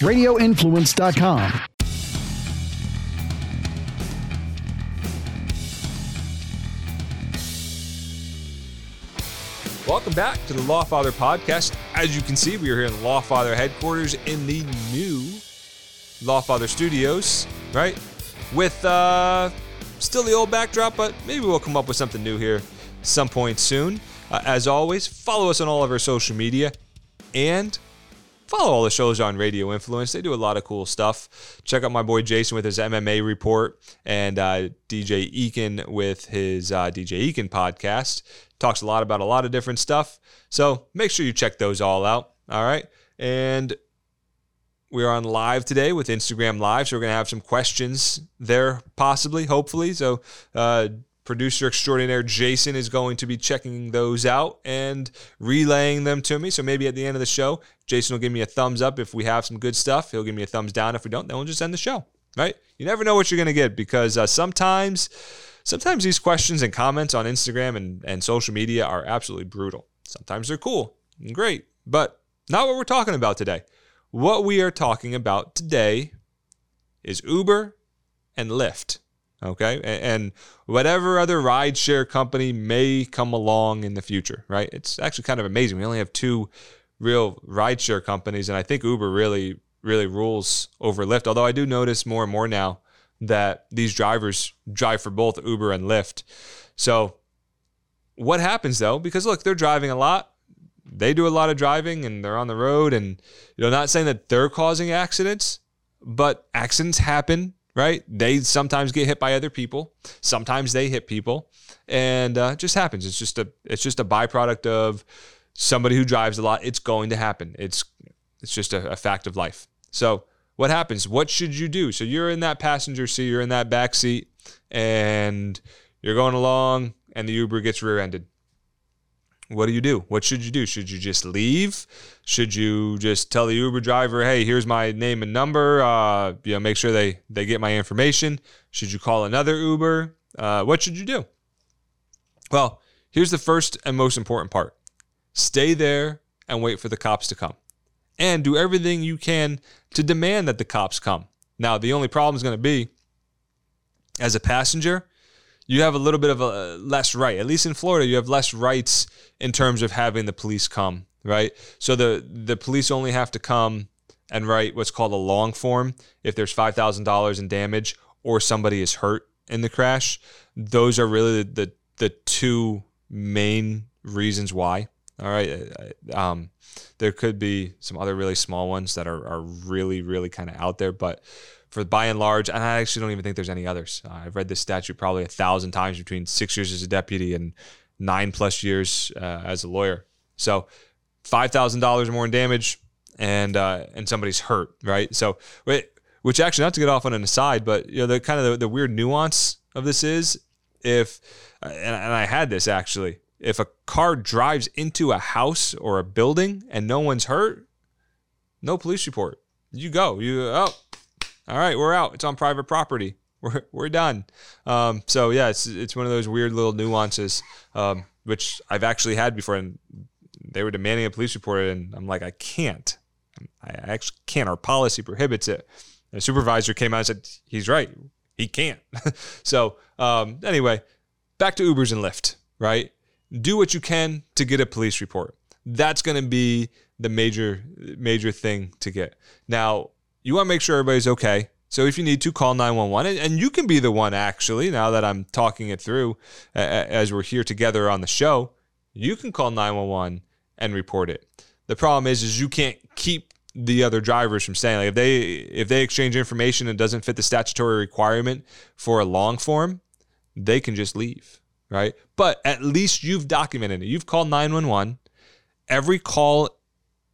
radioinfluence.com. Welcome back to the Lawfather podcast. As you can see, we are here in the Lawfather headquarters in the new Lawfather studios, right? With uh, still the old backdrop, but maybe we'll come up with something new here some point soon. Uh, as always, follow us on all of our social media and follow all the shows on Radio Influence. They do a lot of cool stuff. Check out my boy Jason with his MMA report and uh, DJ Eakin with his uh, DJ Eakin podcast. Talks a lot about a lot of different stuff. So make sure you check those all out. All right. And we are on live today with Instagram Live. So we're going to have some questions there, possibly, hopefully. So, uh, producer extraordinaire Jason is going to be checking those out and relaying them to me. So maybe at the end of the show, Jason will give me a thumbs up if we have some good stuff. He'll give me a thumbs down if we don't. Then we'll just end the show. Right? You never know what you're going to get because uh, sometimes, sometimes these questions and comments on Instagram and, and social media are absolutely brutal. Sometimes they're cool and great, but not what we're talking about today. What we are talking about today is Uber and Lyft. Okay. And whatever other rideshare company may come along in the future, right? It's actually kind of amazing. We only have two real rideshare companies, and I think Uber really, really rules over Lyft. Although I do notice more and more now that these drivers drive for both Uber and Lyft. So, what happens though? Because look, they're driving a lot. They do a lot of driving and they're on the road. And, you know, not saying that they're causing accidents, but accidents happen right? They sometimes get hit by other people. Sometimes they hit people, and uh, it just happens. It's just a it's just a byproduct of somebody who drives a lot. It's going to happen. It's it's just a, a fact of life. So what happens? What should you do? So you're in that passenger seat, you're in that back seat, and you're going along, and the Uber gets rear-ended what do you do? What should you do? Should you just leave? Should you just tell the Uber driver, "Hey, here's my name and number. Uh, you know, make sure they they get my information." Should you call another Uber? Uh, what should you do? Well, here's the first and most important part: stay there and wait for the cops to come, and do everything you can to demand that the cops come. Now, the only problem is going to be, as a passenger, you have a little bit of a uh, less right. At least in Florida, you have less rights in terms of having the police come, right? So the the police only have to come and write what's called a long form if there's five thousand dollars in damage or somebody is hurt in the crash. Those are really the the, the two main reasons why. All right. Uh, uh, um, there could be some other really small ones that are, are really, really kind of out there, but for by and large, and I actually don't even think there's any others. Uh, I've read this statute probably a thousand times between six years as a deputy and nine plus years uh, as a lawyer. So five thousand dollars or more in damage, and uh, and somebody's hurt, right? So which actually not to get off on an aside, but you know the kind of the, the weird nuance of this is if and, and I had this actually if a car drives into a house or a building and no one's hurt, no police report. You go. You oh all right, we're out. It's on private property. We're, we're done. Um, so yeah, it's it's one of those weird little nuances, um, which I've actually had before, and they were demanding a police report, and I'm like, I can't. I actually can't. Our policy prohibits it. And the supervisor came out and said, he's right. He can't. so um, anyway, back to Ubers and Lyft, right? Do what you can to get a police report. That's going to be the major major thing to get. Now, you want to make sure everybody's okay. So if you need to, call 911. And, you can be the one, actually, now that I'm talking it through uh, as we're here together on the show, you can call 911 and report it. The problem is, is you can't keep the other drivers from saying like if they if they exchange information and doesn't fit the statutory requirement for a long form, they can just leave, right? But at least you've documented it. You've called 911. Every call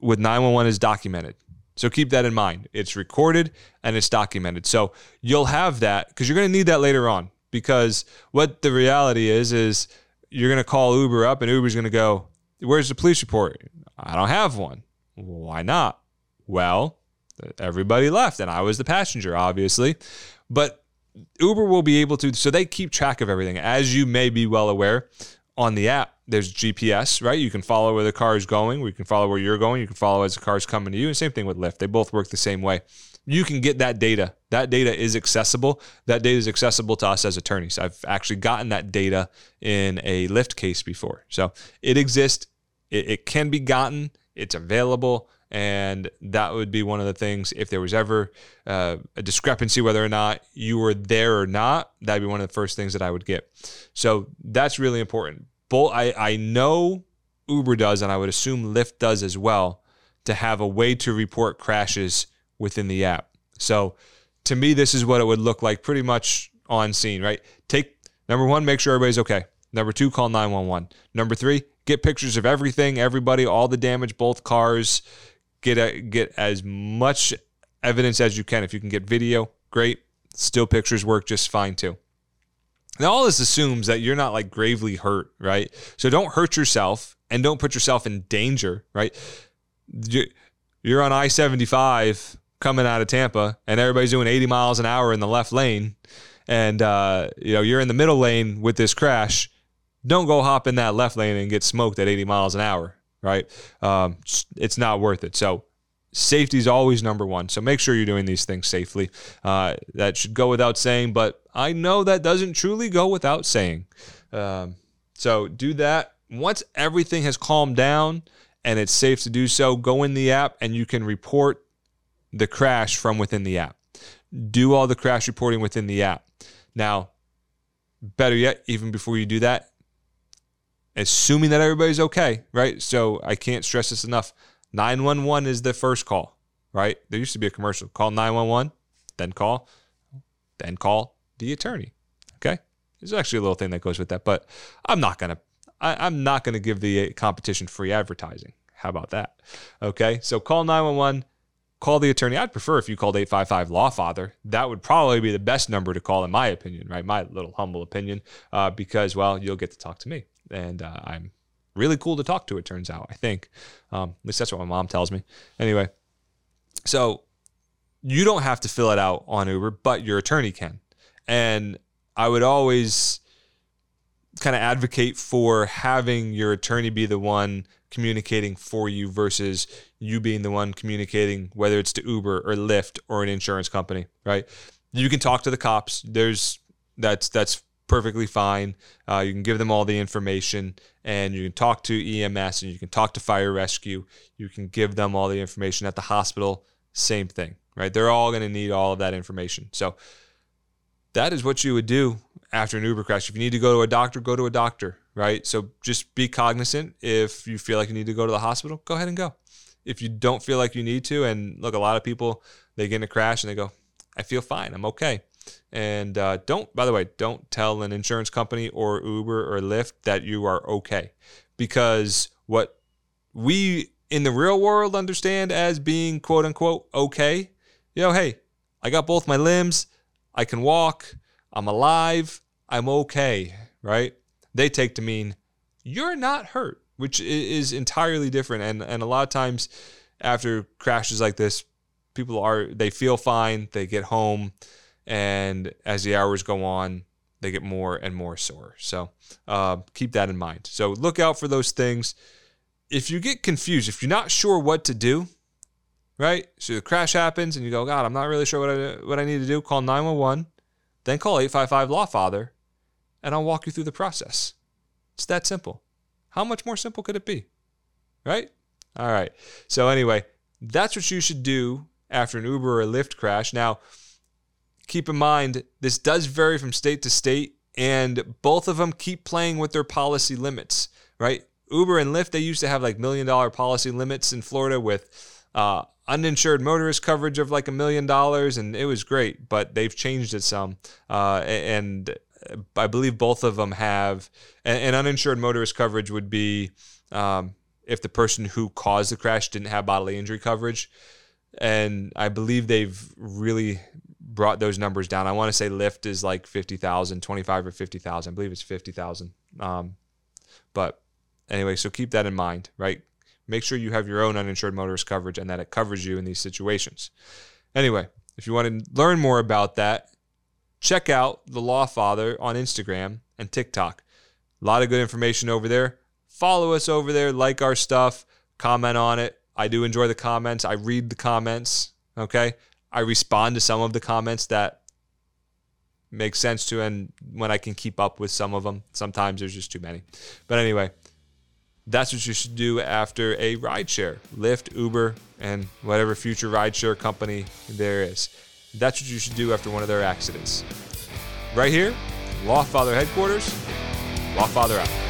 with 911 is documented. So keep that in mind. It's recorded and it's documented. So you'll have that because you're going to need that later on. Because what the reality is, is you're going to call Uber up and Uber's going to go, Where's the police report? I don't have one. Why not? Well, everybody left and I was the passenger, obviously. But Uber will be able to, so they keep track of everything. As you may be well aware, on the app, there's GPS, right? You can follow where the car is going. We can follow where you're going. You can follow as the car is coming to you. And same thing with Lyft. They both work the same way. You can get that data. That data is accessible. That data is accessible to us as attorneys. I've actually gotten that data in a Lyft case before. So it exists. It, it can be gotten. It's available. And that would be one of the things. If there was ever uh, a discrepancy whether or not you were there or not, that'd be one of the first things that I would get. So that's really important. Both I, I know Uber does, and I would assume Lyft does as well, to have a way to report crashes within the app. So to me, this is what it would look like pretty much on scene, right? Take number one, make sure everybody's okay. Number two, call 911. Number three, get pictures of everything, everybody, all the damage, both cars, get a, get as much evidence as you can. If you can get video, great. Still pictures work just fine too. Now all this assumes that you're not like gravely hurt, right? So don't hurt yourself and don't put yourself in danger, right? You're on I-75 coming out of Tampa and everybody's doing 80 miles an hour in the left lane and uh, you know you're in the middle lane with this crash don't go hop in that left lane and get smoked at 80 miles an hour right? Um, it's not worth it. So safety is always number one. So make sure you're doing these things safely. Uh, that should go without saying, but I know that doesn't truly go without saying. Um, so do that. Once everything has calmed down and it's safe to do so, go in the app and you can report the crash from within the app. Do all the crash reporting within the app. Now, better yet, even before you do that, assuming that everybody's okay, right? So I can't stress this enough. 911 is the first call, right? There used to be a commercial. Call 911, then call, then call the attorney. Okay. There's actually a little thing that goes with that, but I'm not gonna I, I'm not gonna give the competition free advertising. How about that? Okay. So call 911 call the attorney. I'd prefer if you called 855 Lawfather. That would probably be the best number to call, in my opinion, right? My little humble opinion, uh, because, well, you'll get to talk to me and uh, I'm really cool to talk to. It turns out, I think. Um, at least that's what my mom tells me. Anyway, so you don't have to fill it out on Uber, but your attorney can. And I would always kind of advocate for having your attorney be the one communicating for you versus you being the one communicating, whether it's to Uber or Lyft or an insurance company, right? You can talk to the cops. There's that's that's perfectly fine. Uh, you can give them all the information and you can talk to EMS and you can talk to fire rescue. You can give them all the information at the hospital. Same thing, right? They're all going to need all of that information. So that is what you would do after an Uber crash. If you need to go to a doctor, go to a doctor, right? So just be cognizant. If you feel like you need to go to the hospital, go ahead and go. If you don't feel like you need to, and look, a lot of people, they get in a crash and they go, I feel fine. I'm okay. And uh, don't, by the way, don't tell an insurance company or Uber or Lyft that you are okay. Because what we in the real world understand as being quote unquote okay, you know, hey, I got both my limbs, I can walk, I'm alive, I'm okay, right? They take to mean you're not hurt, which is entirely different. And, and a lot of times after crashes like this, people are, they feel fine, they get home and as the hours go on, they get more and more sore. So uh, keep that in mind. So look out for those things. If you get confused, if you're not sure what to do, right? So the crash happens and you go, God, I'm not really sure what I, what I need to do. Call 911, then call 855 Lawfather, and I'll walk you through the process. It's that simple. How much more simple could it be? Right? All right. So, anyway, that's what you should do after an Uber or a Lyft crash. Now, keep in mind this does vary from state to state, and both of them keep playing with their policy limits, right? Uber and Lyft, they used to have like million dollar policy limits in Florida with uh, uninsured motorist coverage of like a million dollars, and it was great, but they've changed it some. Uh, and I believe both of them have, and, uninsured motorist coverage would be um, if the person who caused the crash didn't have bodily injury coverage. And I believe they've really brought those numbers down. I want to say Lyft is like 50,000, 25 or 50,000. I believe it's 50,000. Um, but anyway, so keep that in mind, right? Make sure you have your own uninsured motorist coverage and that it covers you in these situations. Anyway, if you want to learn more about that, check out the Lawfather on Instagram and TikTok. A lot of good information over there. Follow us over there, like our stuff, comment on it. I do enjoy the comments. I read the comments. Okay. I respond to some of the comments that make sense to and when I can keep up with some of them. Sometimes there's just too many. But anyway, that's what you should do after a rideshare, Lyft, Uber, and whatever future rideshare company there is. That's what you should do after one of their accidents. Right here, Lawfather headquarters. Lawfather out.